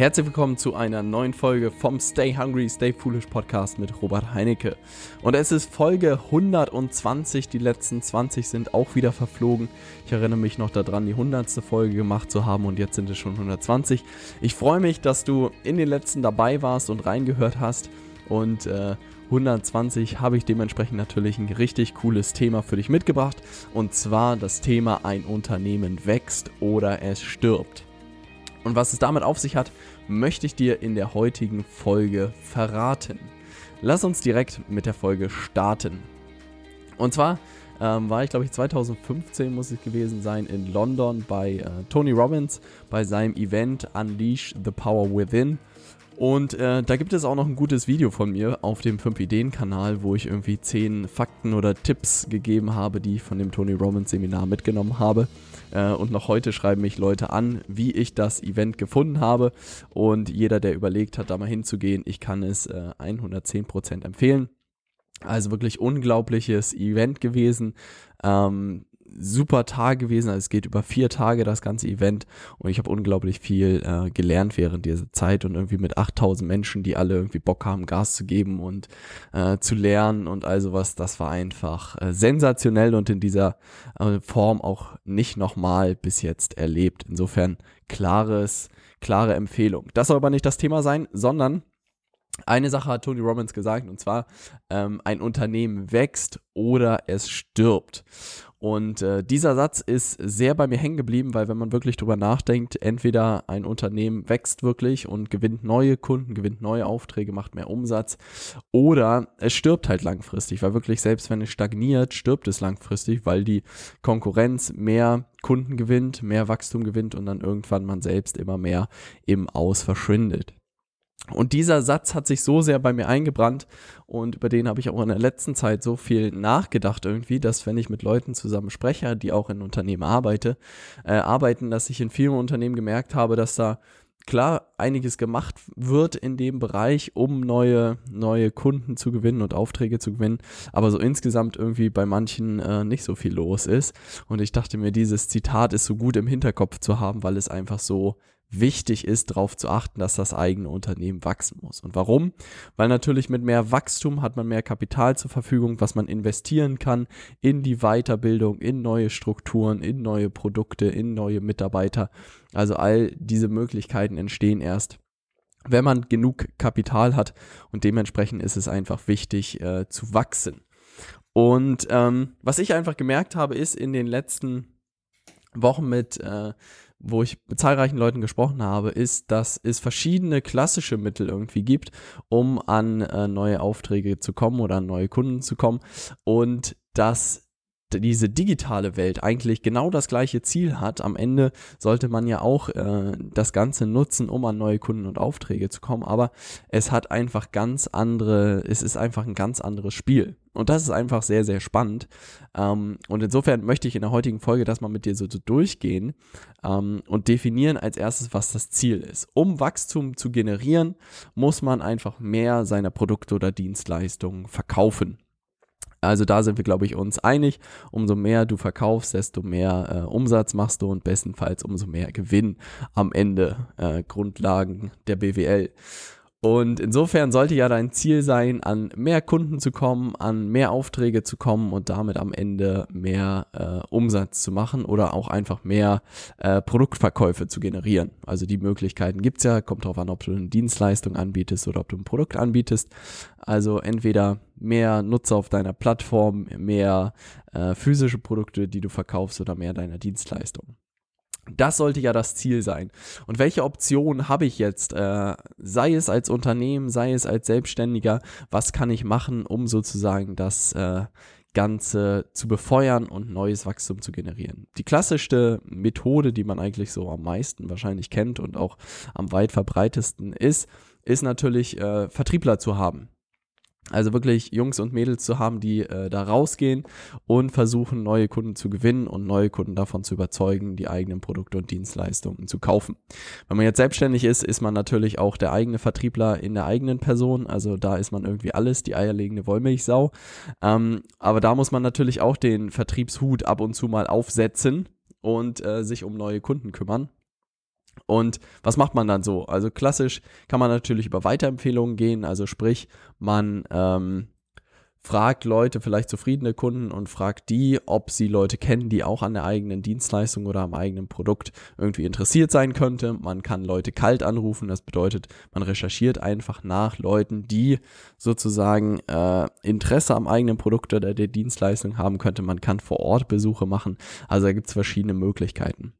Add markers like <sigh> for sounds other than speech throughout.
Herzlich willkommen zu einer neuen Folge vom Stay Hungry, Stay Foolish Podcast mit Robert Heinecke. Und es ist Folge 120, die letzten 20 sind auch wieder verflogen. Ich erinnere mich noch daran, die 100. Folge gemacht zu haben und jetzt sind es schon 120. Ich freue mich, dass du in den letzten dabei warst und reingehört hast und äh, 120 habe ich dementsprechend natürlich ein richtig cooles Thema für dich mitgebracht und zwar das Thema ein Unternehmen wächst oder es stirbt. Und was es damit auf sich hat, möchte ich dir in der heutigen Folge verraten. Lass uns direkt mit der Folge starten. Und zwar ähm, war ich, glaube ich, 2015 muss es gewesen sein, in London bei äh, Tony Robbins bei seinem Event Unleash the Power Within. Und äh, da gibt es auch noch ein gutes Video von mir auf dem 5-Ideen-Kanal, wo ich irgendwie 10 Fakten oder Tipps gegeben habe, die ich von dem Tony Robbins Seminar mitgenommen habe. Äh, und noch heute schreiben mich Leute an, wie ich das Event gefunden habe. Und jeder, der überlegt hat, da mal hinzugehen, ich kann es äh, 110% empfehlen. Also wirklich unglaubliches Event gewesen. Ähm, super Tag gewesen. Also es geht über vier Tage das ganze Event und ich habe unglaublich viel äh, gelernt während dieser Zeit und irgendwie mit 8000 Menschen, die alle irgendwie Bock haben, Gas zu geben und äh, zu lernen und all sowas. Das war einfach äh, sensationell und in dieser äh, Form auch nicht nochmal bis jetzt erlebt. Insofern klares, klare Empfehlung. Das soll aber nicht das Thema sein, sondern eine Sache hat Tony Robbins gesagt, und zwar, ähm, ein Unternehmen wächst oder es stirbt. Und äh, dieser Satz ist sehr bei mir hängen geblieben, weil wenn man wirklich drüber nachdenkt, entweder ein Unternehmen wächst wirklich und gewinnt neue Kunden, gewinnt neue Aufträge, macht mehr Umsatz, oder es stirbt halt langfristig, weil wirklich selbst wenn es stagniert, stirbt es langfristig, weil die Konkurrenz mehr Kunden gewinnt, mehr Wachstum gewinnt und dann irgendwann man selbst immer mehr im Aus verschwindet. Und dieser Satz hat sich so sehr bei mir eingebrannt und über den habe ich auch in der letzten Zeit so viel nachgedacht irgendwie, dass wenn ich mit Leuten zusammen spreche, die auch in Unternehmen arbeite, äh, arbeiten, dass ich in vielen Unternehmen gemerkt habe, dass da klar einiges gemacht wird in dem Bereich, um neue, neue Kunden zu gewinnen und Aufträge zu gewinnen, aber so insgesamt irgendwie bei manchen äh, nicht so viel los ist. Und ich dachte mir, dieses Zitat ist so gut im Hinterkopf zu haben, weil es einfach so wichtig ist, darauf zu achten, dass das eigene Unternehmen wachsen muss. Und warum? Weil natürlich mit mehr Wachstum hat man mehr Kapital zur Verfügung, was man investieren kann in die Weiterbildung, in neue Strukturen, in neue Produkte, in neue Mitarbeiter. Also all diese Möglichkeiten entstehen erst, wenn man genug Kapital hat und dementsprechend ist es einfach wichtig äh, zu wachsen. Und ähm, was ich einfach gemerkt habe, ist in den letzten Wochen mit äh, wo ich mit zahlreichen Leuten gesprochen habe, ist, dass es verschiedene klassische Mittel irgendwie gibt, um an äh, neue Aufträge zu kommen oder an neue Kunden zu kommen. Und dass diese digitale Welt eigentlich genau das gleiche Ziel hat. Am Ende sollte man ja auch äh, das Ganze nutzen, um an neue Kunden und Aufträge zu kommen, aber es hat einfach ganz andere, es ist einfach ein ganz anderes Spiel. Und das ist einfach sehr, sehr spannend. Ähm, und insofern möchte ich in der heutigen Folge das mal mit dir so, so durchgehen ähm, und definieren als erstes, was das Ziel ist. Um Wachstum zu generieren, muss man einfach mehr seiner Produkte oder Dienstleistungen verkaufen. Also da sind wir, glaube ich, uns einig. Umso mehr du verkaufst, desto mehr äh, Umsatz machst du und bestenfalls umso mehr Gewinn am Ende. Äh, Grundlagen der BWL. Und insofern sollte ja dein Ziel sein, an mehr Kunden zu kommen, an mehr Aufträge zu kommen und damit am Ende mehr äh, Umsatz zu machen oder auch einfach mehr äh, Produktverkäufe zu generieren. Also die Möglichkeiten gibt's ja, kommt darauf an, ob du eine Dienstleistung anbietest oder ob du ein Produkt anbietest. Also entweder mehr Nutzer auf deiner Plattform, mehr äh, physische Produkte, die du verkaufst oder mehr deiner Dienstleistung. Das sollte ja das Ziel sein. Und welche Optionen habe ich jetzt? Äh, sei es als Unternehmen, sei es als Selbstständiger, was kann ich machen, um sozusagen das äh, Ganze zu befeuern und neues Wachstum zu generieren. Die klassischste Methode, die man eigentlich so am meisten wahrscheinlich kennt und auch am weit verbreitesten ist, ist natürlich äh, Vertriebler zu haben. Also wirklich Jungs und Mädels zu haben, die äh, da rausgehen und versuchen, neue Kunden zu gewinnen und neue Kunden davon zu überzeugen, die eigenen Produkte und Dienstleistungen zu kaufen. Wenn man jetzt selbstständig ist, ist man natürlich auch der eigene Vertriebler in der eigenen Person. Also da ist man irgendwie alles, die eierlegende Wollmilchsau. Ähm, aber da muss man natürlich auch den Vertriebshut ab und zu mal aufsetzen und äh, sich um neue Kunden kümmern. Und was macht man dann so? Also klassisch kann man natürlich über Weiterempfehlungen gehen, also sprich, man ähm, fragt Leute, vielleicht zufriedene Kunden und fragt die, ob sie Leute kennen, die auch an der eigenen Dienstleistung oder am eigenen Produkt irgendwie interessiert sein könnte. Man kann Leute kalt anrufen, das bedeutet, man recherchiert einfach nach Leuten, die sozusagen äh, Interesse am eigenen Produkt oder der Dienstleistung haben könnte. Man kann vor Ort Besuche machen, also da gibt es verschiedene Möglichkeiten.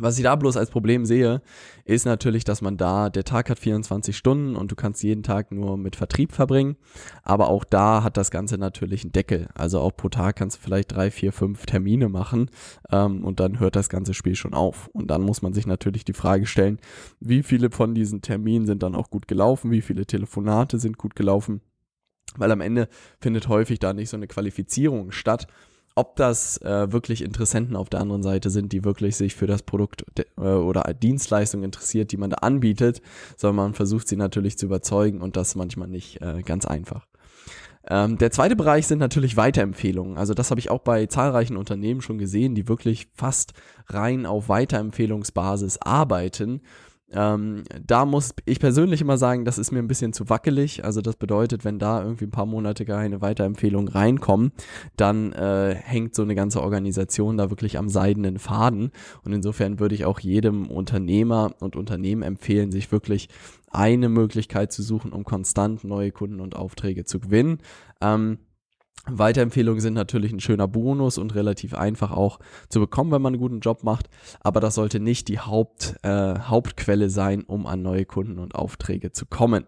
Was ich da bloß als Problem sehe, ist natürlich, dass man da, der Tag hat 24 Stunden und du kannst jeden Tag nur mit Vertrieb verbringen. Aber auch da hat das Ganze natürlich einen Deckel. Also auch pro Tag kannst du vielleicht drei, vier, fünf Termine machen ähm, und dann hört das ganze Spiel schon auf. Und dann muss man sich natürlich die Frage stellen, wie viele von diesen Terminen sind dann auch gut gelaufen, wie viele Telefonate sind gut gelaufen. Weil am Ende findet häufig da nicht so eine Qualifizierung statt ob das äh, wirklich Interessenten auf der anderen Seite sind, die wirklich sich für das Produkt äh, oder Dienstleistung interessiert, die man da anbietet, sondern man versucht sie natürlich zu überzeugen und das manchmal nicht äh, ganz einfach. Ähm, der zweite Bereich sind natürlich Weiterempfehlungen. Also das habe ich auch bei zahlreichen Unternehmen schon gesehen, die wirklich fast rein auf Weiterempfehlungsbasis arbeiten ähm, da muss ich persönlich immer sagen, das ist mir ein bisschen zu wackelig. Also das bedeutet, wenn da irgendwie ein paar Monate keine Weiterempfehlungen reinkommen, dann äh, hängt so eine ganze Organisation da wirklich am seidenen Faden. Und insofern würde ich auch jedem Unternehmer und Unternehmen empfehlen, sich wirklich eine Möglichkeit zu suchen, um konstant neue Kunden und Aufträge zu gewinnen. Ähm, Weiterempfehlungen sind natürlich ein schöner Bonus und relativ einfach auch zu bekommen, wenn man einen guten Job macht. Aber das sollte nicht die Haupt, äh, Hauptquelle sein, um an neue Kunden und Aufträge zu kommen.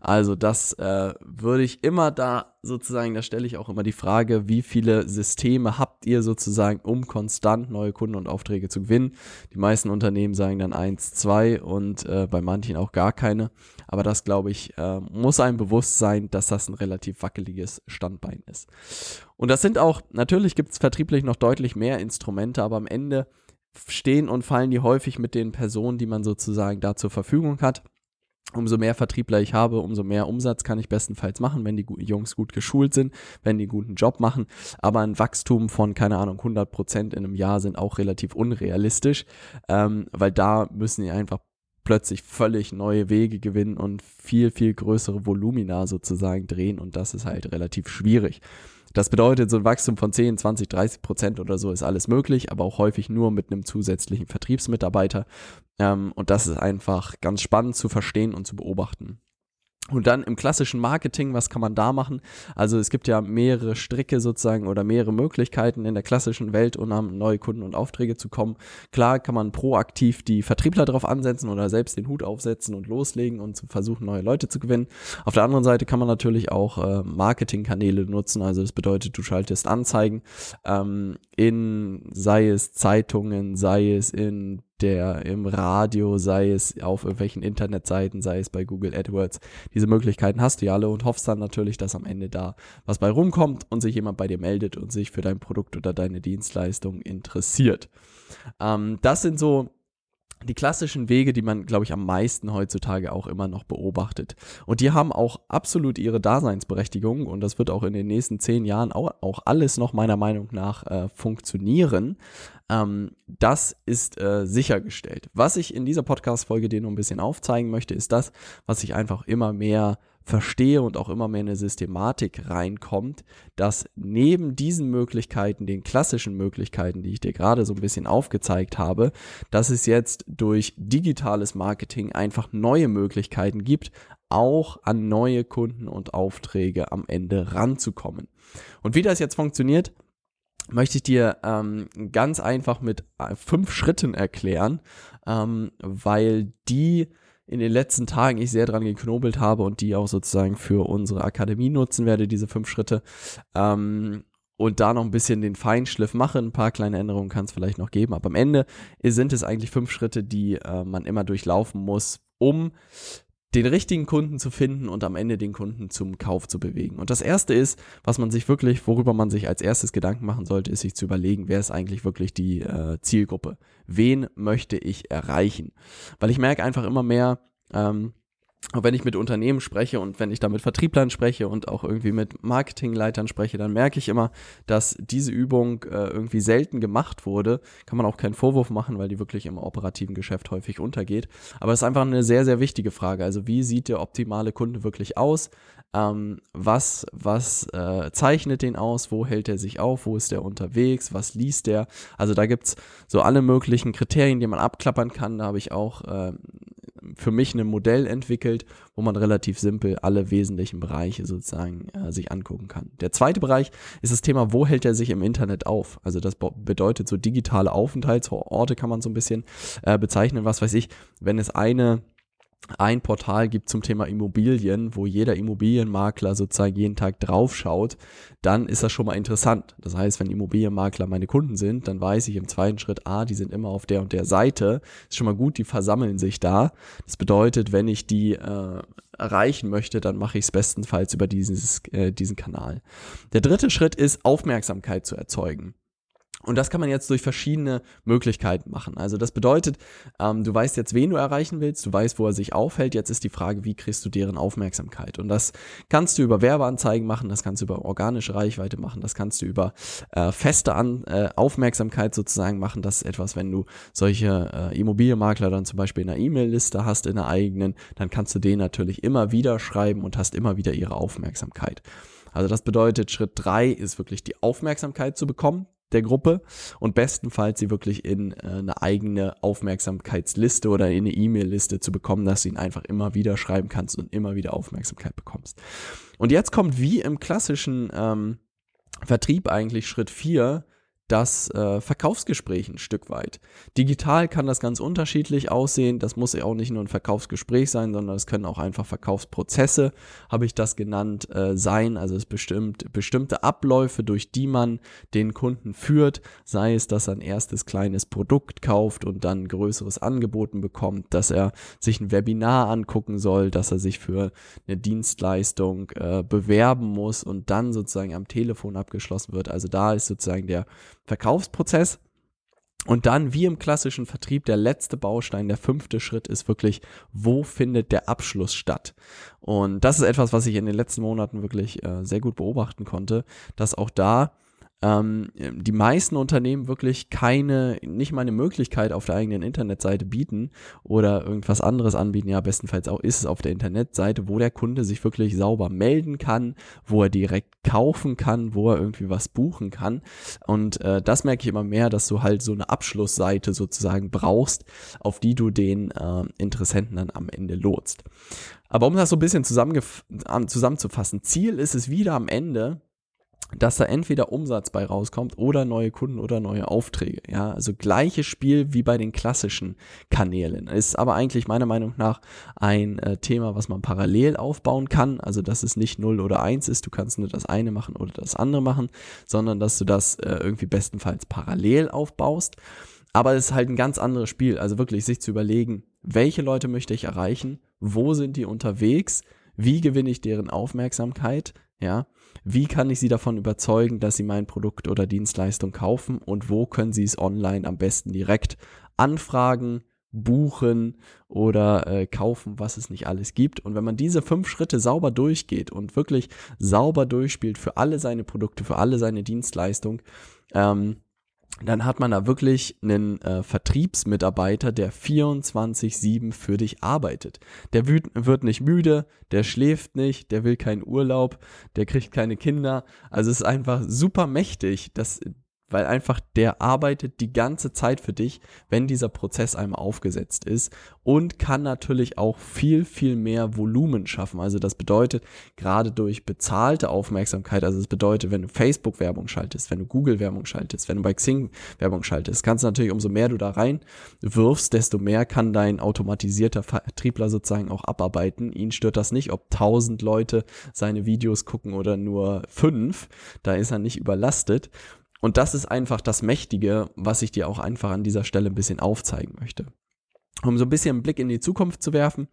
Also das äh, würde ich immer da sozusagen, da stelle ich auch immer die Frage, wie viele Systeme habt ihr sozusagen, um konstant neue Kunden und Aufträge zu gewinnen? Die meisten Unternehmen sagen dann eins, zwei und äh, bei manchen auch gar keine. Aber das, glaube ich, äh, muss einem bewusst sein, dass das ein relativ wackeliges Standbein ist. Und das sind auch, natürlich gibt es vertrieblich noch deutlich mehr Instrumente, aber am Ende stehen und fallen die häufig mit den Personen, die man sozusagen da zur Verfügung hat umso mehr Vertriebler ich habe, umso mehr Umsatz kann ich bestenfalls machen, wenn die Jungs gut geschult sind, wenn die einen guten Job machen. Aber ein Wachstum von, keine Ahnung, 100 Prozent in einem Jahr sind auch relativ unrealistisch, ähm, weil da müssen die einfach plötzlich völlig neue Wege gewinnen und viel, viel größere Volumina sozusagen drehen und das ist halt relativ schwierig. Das bedeutet, so ein Wachstum von 10, 20, 30 Prozent oder so ist alles möglich, aber auch häufig nur mit einem zusätzlichen Vertriebsmitarbeiter. Ähm, und das ist einfach ganz spannend zu verstehen und zu beobachten. Und dann im klassischen Marketing, was kann man da machen? Also es gibt ja mehrere Stricke sozusagen oder mehrere Möglichkeiten in der klassischen Welt, um an neue Kunden und Aufträge zu kommen. Klar kann man proaktiv die Vertriebler darauf ansetzen oder selbst den Hut aufsetzen und loslegen und versuchen, neue Leute zu gewinnen. Auf der anderen Seite kann man natürlich auch äh, Marketingkanäle nutzen. Also das bedeutet, du schaltest Anzeigen ähm, in, sei es Zeitungen, sei es in der im Radio, sei es auf irgendwelchen Internetseiten, sei es bei Google AdWords. Diese Möglichkeiten hast du ja alle und hoffst dann natürlich, dass am Ende da was bei rumkommt und sich jemand bei dir meldet und sich für dein Produkt oder deine Dienstleistung interessiert. Ähm, das sind so die klassischen Wege, die man, glaube ich, am meisten heutzutage auch immer noch beobachtet. Und die haben auch absolut ihre Daseinsberechtigung und das wird auch in den nächsten zehn Jahren auch, auch alles noch meiner Meinung nach äh, funktionieren. Ähm, das ist äh, sichergestellt. Was ich in dieser Podcast-Folge dir nur ein bisschen aufzeigen möchte, ist das, was ich einfach immer mehr verstehe und auch immer mehr eine Systematik reinkommt, dass neben diesen Möglichkeiten, den klassischen Möglichkeiten, die ich dir gerade so ein bisschen aufgezeigt habe, dass es jetzt durch digitales Marketing einfach neue Möglichkeiten gibt, auch an neue Kunden und Aufträge am Ende ranzukommen. Und wie das jetzt funktioniert, möchte ich dir ähm, ganz einfach mit äh, fünf Schritten erklären, ähm, weil die in den letzten Tagen ich sehr dran geknobelt habe und die auch sozusagen für unsere Akademie nutzen werde, diese fünf Schritte. Ähm, und da noch ein bisschen den Feinschliff mache. Ein paar kleine Änderungen kann es vielleicht noch geben, aber am Ende sind es eigentlich fünf Schritte, die äh, man immer durchlaufen muss, um den richtigen Kunden zu finden und am Ende den Kunden zum Kauf zu bewegen. Und das erste ist, was man sich wirklich, worüber man sich als erstes Gedanken machen sollte, ist sich zu überlegen, wer ist eigentlich wirklich die äh, Zielgruppe? Wen möchte ich erreichen? Weil ich merke einfach immer mehr, ähm, wenn ich mit Unternehmen spreche und wenn ich da mit Vertrieblern spreche und auch irgendwie mit Marketingleitern spreche, dann merke ich immer, dass diese Übung äh, irgendwie selten gemacht wurde. Kann man auch keinen Vorwurf machen, weil die wirklich im operativen Geschäft häufig untergeht. Aber es ist einfach eine sehr, sehr wichtige Frage. Also wie sieht der optimale Kunde wirklich aus? Ähm, was was äh, zeichnet den aus? Wo hält er sich auf? Wo ist er unterwegs? Was liest er? Also da gibt es so alle möglichen Kriterien, die man abklappern kann. Da habe ich auch äh, für mich ein Modell entwickelt, wo man relativ simpel alle wesentlichen Bereiche sozusagen äh, sich angucken kann. Der zweite Bereich ist das Thema, wo hält er sich im Internet auf? Also das bedeutet so digitale Aufenthaltsorte kann man so ein bisschen äh, bezeichnen. Was weiß ich, wenn es eine ein Portal gibt zum Thema Immobilien, wo jeder Immobilienmakler sozusagen jeden Tag draufschaut, dann ist das schon mal interessant. Das heißt, wenn Immobilienmakler meine Kunden sind, dann weiß ich im zweiten Schritt, ah, die sind immer auf der und der Seite. Ist schon mal gut, die versammeln sich da. Das bedeutet, wenn ich die äh, erreichen möchte, dann mache ich es bestenfalls über dieses, äh, diesen Kanal. Der dritte Schritt ist, Aufmerksamkeit zu erzeugen. Und das kann man jetzt durch verschiedene Möglichkeiten machen. Also das bedeutet, ähm, du weißt jetzt, wen du erreichen willst, du weißt, wo er sich aufhält. Jetzt ist die Frage, wie kriegst du deren Aufmerksamkeit? Und das kannst du über Werbeanzeigen machen, das kannst du über organische Reichweite machen, das kannst du über äh, feste An äh, Aufmerksamkeit sozusagen machen. Das ist etwas, wenn du solche äh, Immobilienmakler dann zum Beispiel in einer E-Mail-Liste hast, in einer eigenen, dann kannst du denen natürlich immer wieder schreiben und hast immer wieder ihre Aufmerksamkeit. Also das bedeutet, Schritt drei ist wirklich die Aufmerksamkeit zu bekommen der Gruppe und bestenfalls sie wirklich in äh, eine eigene Aufmerksamkeitsliste oder in eine E-Mail-Liste zu bekommen, dass du ihn einfach immer wieder schreiben kannst und immer wieder Aufmerksamkeit bekommst. Und jetzt kommt wie im klassischen ähm, Vertrieb eigentlich Schritt 4, das äh, Verkaufsgespräch ein Stück weit. Digital kann das ganz unterschiedlich aussehen. Das muss ja auch nicht nur ein Verkaufsgespräch sein, sondern es können auch einfach Verkaufsprozesse, habe ich das genannt, äh, sein. Also es bestimmt bestimmte Abläufe, durch die man den Kunden führt, sei es, dass er ein erstes kleines Produkt kauft und dann ein größeres angeboten bekommt, dass er sich ein Webinar angucken soll, dass er sich für eine Dienstleistung äh, bewerben muss und dann sozusagen am Telefon abgeschlossen wird. Also da ist sozusagen der Verkaufsprozess. Und dann, wie im klassischen Vertrieb, der letzte Baustein, der fünfte Schritt ist wirklich, wo findet der Abschluss statt? Und das ist etwas, was ich in den letzten Monaten wirklich äh, sehr gut beobachten konnte, dass auch da ähm, die meisten Unternehmen wirklich keine, nicht mal eine Möglichkeit auf der eigenen Internetseite bieten oder irgendwas anderes anbieten. Ja, bestenfalls auch ist es auf der Internetseite, wo der Kunde sich wirklich sauber melden kann, wo er direkt kaufen kann, wo er irgendwie was buchen kann. Und äh, das merke ich immer mehr, dass du halt so eine Abschlussseite sozusagen brauchst, auf die du den äh, Interessenten dann am Ende lotst. Aber um das so ein bisschen zusammenzufassen, Ziel ist es wieder am Ende, dass da entweder Umsatz bei rauskommt oder neue Kunden oder neue Aufträge. Ja, also gleiches Spiel wie bei den klassischen Kanälen. Ist aber eigentlich meiner Meinung nach ein äh, Thema, was man parallel aufbauen kann. Also, dass es nicht 0 oder 1 ist. Du kannst nur das eine machen oder das andere machen, sondern dass du das äh, irgendwie bestenfalls parallel aufbaust. Aber es ist halt ein ganz anderes Spiel. Also wirklich sich zu überlegen, welche Leute möchte ich erreichen? Wo sind die unterwegs? Wie gewinne ich deren Aufmerksamkeit? Ja, wie kann ich sie davon überzeugen, dass sie mein Produkt oder Dienstleistung kaufen und wo können sie es online am besten direkt anfragen, buchen oder äh, kaufen, was es nicht alles gibt. Und wenn man diese fünf Schritte sauber durchgeht und wirklich sauber durchspielt für alle seine Produkte, für alle seine Dienstleistungen, ähm, dann hat man da wirklich einen äh, Vertriebsmitarbeiter, der 24-7 für dich arbeitet. Der wird nicht müde, der schläft nicht, der will keinen Urlaub, der kriegt keine Kinder. Also es ist einfach super mächtig, dass weil einfach der arbeitet die ganze Zeit für dich, wenn dieser Prozess einmal aufgesetzt ist und kann natürlich auch viel, viel mehr Volumen schaffen. Also das bedeutet, gerade durch bezahlte Aufmerksamkeit, also das bedeutet, wenn du Facebook-Werbung schaltest, wenn du Google-Werbung schaltest, wenn du bei Xing Werbung schaltest, kannst du natürlich, umso mehr du da rein wirfst, desto mehr kann dein automatisierter Vertriebler sozusagen auch abarbeiten. Ihn stört das nicht, ob tausend Leute seine Videos gucken oder nur fünf. Da ist er nicht überlastet. Und das ist einfach das Mächtige, was ich dir auch einfach an dieser Stelle ein bisschen aufzeigen möchte. Um so ein bisschen einen Blick in die Zukunft zu werfen.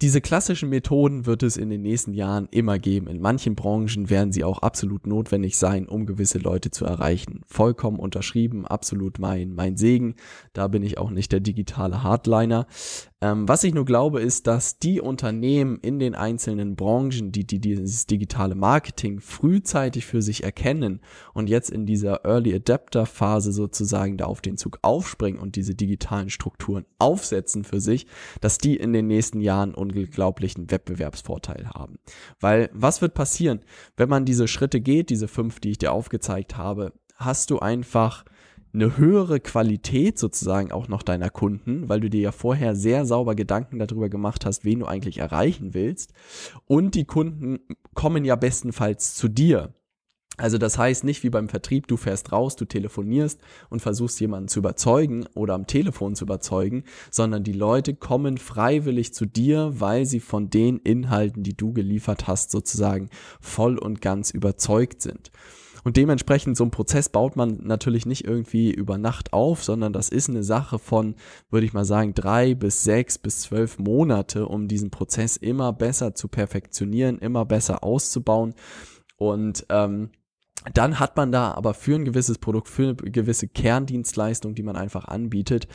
Diese klassischen Methoden wird es in den nächsten Jahren immer geben. In manchen Branchen werden sie auch absolut notwendig sein, um gewisse Leute zu erreichen. Vollkommen unterschrieben, absolut mein, mein Segen. Da bin ich auch nicht der digitale Hardliner. Ähm, was ich nur glaube, ist, dass die Unternehmen in den einzelnen Branchen, die, die dieses digitale Marketing frühzeitig für sich erkennen und jetzt in dieser Early Adapter Phase sozusagen da auf den Zug aufspringen und diese digitalen Strukturen aufsetzen für sich, dass die in den nächsten Jahren unglaublichen Wettbewerbsvorteil haben. Weil was wird passieren, wenn man diese Schritte geht, diese fünf, die ich dir aufgezeigt habe, hast du einfach eine höhere Qualität sozusagen auch noch deiner Kunden, weil du dir ja vorher sehr sauber Gedanken darüber gemacht hast, wen du eigentlich erreichen willst. Und die Kunden kommen ja bestenfalls zu dir. Also das heißt nicht wie beim Vertrieb, du fährst raus, du telefonierst und versuchst jemanden zu überzeugen oder am Telefon zu überzeugen, sondern die Leute kommen freiwillig zu dir, weil sie von den Inhalten, die du geliefert hast, sozusagen voll und ganz überzeugt sind. Und dementsprechend so ein Prozess baut man natürlich nicht irgendwie über Nacht auf, sondern das ist eine Sache von, würde ich mal sagen, drei bis sechs bis zwölf Monate, um diesen Prozess immer besser zu perfektionieren, immer besser auszubauen. Und ähm, dann hat man da aber für ein gewisses Produkt, für eine gewisse Kerndienstleistung, die man einfach anbietet,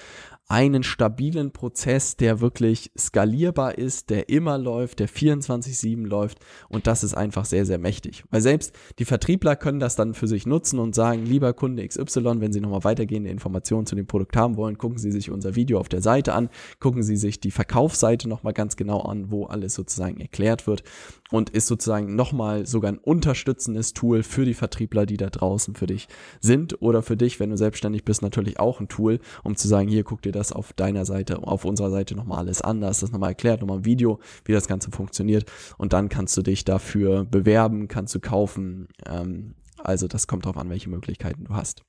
einen stabilen Prozess, der wirklich skalierbar ist, der immer läuft, der 24-7 läuft und das ist einfach sehr, sehr mächtig. Weil selbst die Vertriebler können das dann für sich nutzen und sagen, lieber Kunde XY, wenn Sie nochmal weitergehende Informationen zu dem Produkt haben wollen, gucken Sie sich unser Video auf der Seite an, gucken Sie sich die Verkaufsseite nochmal ganz genau an, wo alles sozusagen erklärt wird und ist sozusagen nochmal sogar ein unterstützendes Tool für die Vertriebler, die da draußen für dich sind oder für dich, wenn du selbstständig bist, natürlich auch ein Tool, um zu sagen, hier guck dir das auf deiner Seite, auf unserer Seite nochmal alles anders, das nochmal erklärt, nochmal ein Video, wie das Ganze funktioniert und dann kannst du dich dafür bewerben, kannst du kaufen, ähm, also das kommt darauf an, welche Möglichkeiten du hast.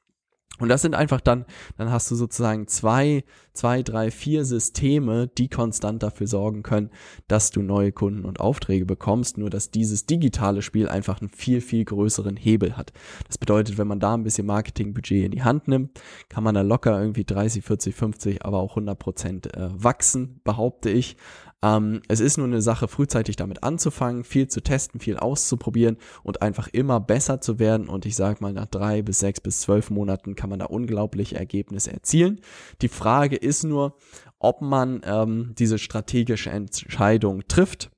Und das sind einfach dann, dann hast du sozusagen zwei, zwei, drei, vier Systeme, die konstant dafür sorgen können, dass du neue Kunden und Aufträge bekommst, nur dass dieses digitale Spiel einfach einen viel, viel größeren Hebel hat. Das bedeutet, wenn man da ein bisschen Marketingbudget in die Hand nimmt, kann man da locker irgendwie 30, 40, 50, aber auch 100 Prozent äh, wachsen, behaupte ich. Ähm, es ist nur eine Sache, frühzeitig damit anzufangen, viel zu testen, viel auszuprobieren und einfach immer besser zu werden. Und ich sage mal, nach drei bis sechs bis zwölf Monaten kann man da unglaubliche Ergebnisse erzielen. Die Frage ist nur, ob man ähm, diese strategische Entscheidung trifft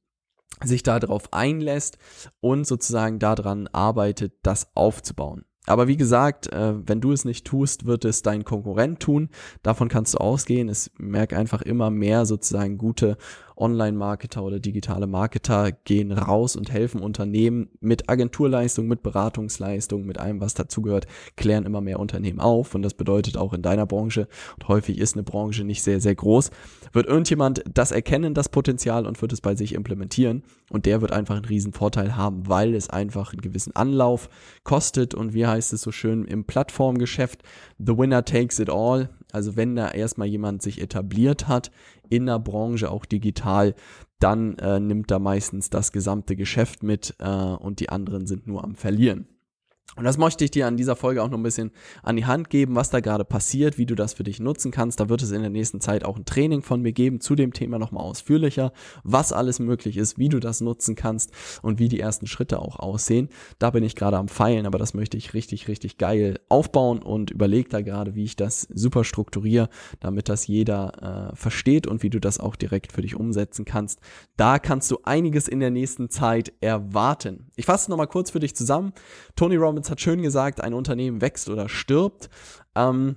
sich darauf einlässt und sozusagen daran arbeitet, das aufzubauen. Aber wie gesagt, äh, wenn du es nicht tust, wird es dein Konkurrent tun. Davon kannst du ausgehen. Es merkt einfach immer mehr sozusagen gute Online-Marketer oder digitale Marketer gehen raus und helfen Unternehmen mit Agenturleistung, mit Beratungsleistung, mit allem, was dazugehört, klären immer mehr Unternehmen auf. Und das bedeutet auch in deiner Branche, und häufig ist eine Branche nicht sehr, sehr groß, wird irgendjemand das erkennen, das Potenzial, und wird es bei sich implementieren. Und der wird einfach einen riesen Vorteil haben, weil es einfach einen gewissen Anlauf kostet. Und wie heißt es so schön im Plattformgeschäft, the winner takes it all. Also wenn da erstmal jemand sich etabliert hat in der Branche, auch digital, dann äh, nimmt da meistens das gesamte Geschäft mit äh, und die anderen sind nur am Verlieren. Und das möchte ich dir an dieser Folge auch noch ein bisschen an die Hand geben, was da gerade passiert, wie du das für dich nutzen kannst. Da wird es in der nächsten Zeit auch ein Training von mir geben zu dem Thema nochmal ausführlicher, was alles möglich ist, wie du das nutzen kannst und wie die ersten Schritte auch aussehen. Da bin ich gerade am Feilen, aber das möchte ich richtig, richtig geil aufbauen und überlege da gerade, wie ich das super strukturiere, damit das jeder äh, versteht und wie du das auch direkt für dich umsetzen kannst. Da kannst du einiges in der nächsten Zeit erwarten. Ich fasse nochmal kurz für dich zusammen. Tony Robbins Robbins hat schön gesagt, ein Unternehmen wächst oder stirbt. Ähm,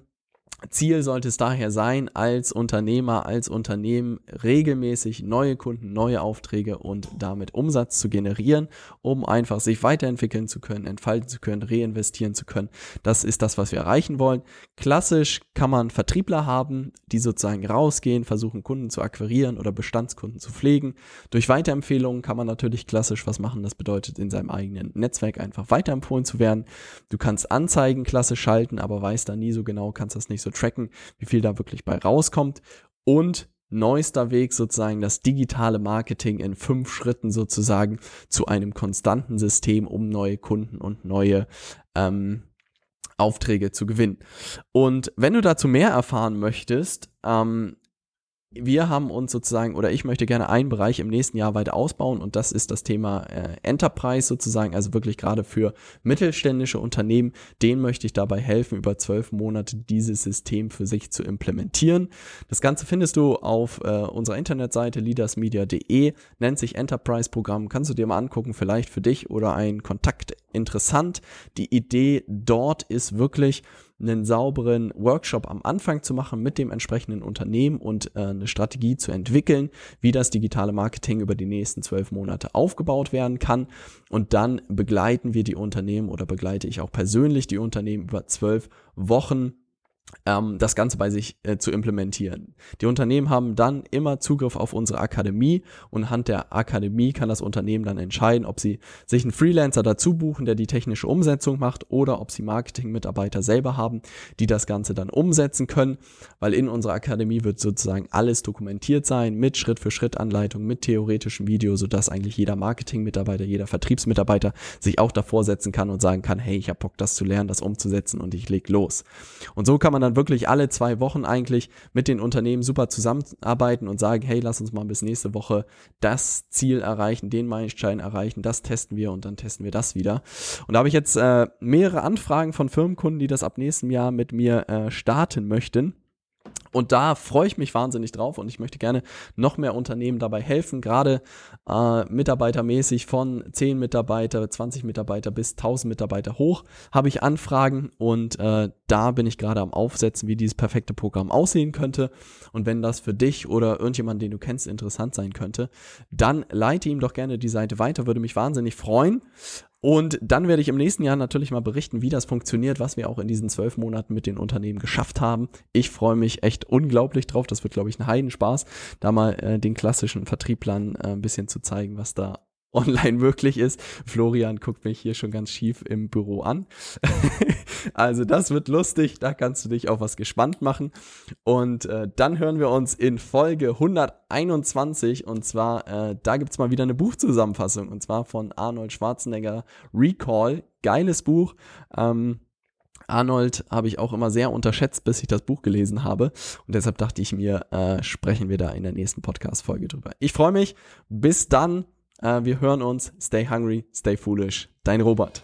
Ziel sollte es daher sein, als Unternehmer, als Unternehmen regelmäßig neue Kunden, neue Aufträge und damit Umsatz zu generieren, um einfach sich weiterentwickeln zu können, entfalten zu können, reinvestieren zu können. Das ist das, was wir erreichen wollen. Klassisch kann man Vertriebler haben, die sozusagen rausgehen, versuchen Kunden zu akquirieren oder Bestandskunden zu pflegen. Durch Weiterempfehlungen kann man natürlich klassisch was machen. Das bedeutet, in seinem eigenen Netzwerk einfach weiterempfohlen zu werden. Du kannst Anzeigen klassisch schalten, aber weißt da nie so genau, kannst das nicht so tracken, wie viel da wirklich bei rauskommt. Und neuester Weg sozusagen das digitale Marketing in fünf Schritten sozusagen zu einem konstanten System, um neue Kunden und neue ähm, Aufträge zu gewinnen. Und wenn du dazu mehr erfahren möchtest, ähm, wir haben uns sozusagen, oder ich möchte gerne einen Bereich im nächsten Jahr weiter ausbauen und das ist das Thema äh, Enterprise sozusagen, also wirklich gerade für mittelständische Unternehmen, denen möchte ich dabei helfen, über zwölf Monate dieses System für sich zu implementieren. Das Ganze findest du auf äh, unserer Internetseite leadersmedia.de, nennt sich Enterprise Programm, kannst du dir mal angucken, vielleicht für dich oder einen Kontakt interessant. Die Idee dort ist wirklich, einen sauberen Workshop am Anfang zu machen mit dem entsprechenden Unternehmen und äh, eine Strategie zu entwickeln, wie das digitale Marketing über die nächsten zwölf Monate aufgebaut werden kann. Und dann begleiten wir die Unternehmen oder begleite ich auch persönlich die Unternehmen über zwölf Wochen ähm, das Ganze bei sich äh, zu implementieren. Die Unternehmen haben dann immer Zugriff auf unsere Akademie und anhand der Akademie kann das Unternehmen dann entscheiden, ob sie sich einen Freelancer dazu buchen, der die technische Umsetzung macht oder ob sie Marketingmitarbeiter selber haben, die das Ganze dann umsetzen können, weil in unserer Akademie wird sozusagen alles dokumentiert sein mit Schritt für Schritt Anleitung, mit theoretischem Video, sodass eigentlich jeder Marketingmitarbeiter, jeder Vertriebsmitarbeiter sich auch davor setzen kann und sagen kann, hey, ich habe Bock, das zu lernen, das umzusetzen und ich leg los. Und so kann man dann wirklich alle zwei Wochen eigentlich mit den Unternehmen super zusammenarbeiten und sagen, hey, lass uns mal bis nächste Woche das Ziel erreichen, den Meilenstein erreichen, das testen wir und dann testen wir das wieder. Und da habe ich jetzt äh, mehrere Anfragen von Firmenkunden, die das ab nächstem Jahr mit mir äh, starten möchten. Und da freue ich mich wahnsinnig drauf und ich möchte gerne noch mehr Unternehmen dabei helfen, gerade äh, mitarbeitermäßig von 10 Mitarbeiter, 20 Mitarbeiter bis 1000 Mitarbeiter hoch habe ich Anfragen und äh, da bin ich gerade am Aufsetzen, wie dieses perfekte Programm aussehen könnte. Und wenn das für dich oder irgendjemand, den du kennst, interessant sein könnte, dann leite ihm doch gerne die Seite weiter, würde mich wahnsinnig freuen. Und dann werde ich im nächsten Jahr natürlich mal berichten, wie das funktioniert, was wir auch in diesen zwölf Monaten mit den Unternehmen geschafft haben. Ich freue mich echt unglaublich drauf. Das wird, glaube ich, ein Heidenspaß, da mal äh, den klassischen Vertrieblern äh, ein bisschen zu zeigen, was da online möglich ist. Florian guckt mich hier schon ganz schief im Büro an. <laughs> also das wird lustig, da kannst du dich auf was gespannt machen. Und äh, dann hören wir uns in Folge 121 und zwar, äh, da gibt's mal wieder eine Buchzusammenfassung und zwar von Arnold Schwarzenegger Recall. Geiles Buch. Ähm, Arnold habe ich auch immer sehr unterschätzt, bis ich das Buch gelesen habe. Und deshalb dachte ich mir, äh, sprechen wir da in der nächsten Podcast-Folge drüber. Ich freue mich. Bis dann. Äh, wir hören uns. Stay hungry, stay foolish. Dein Robert.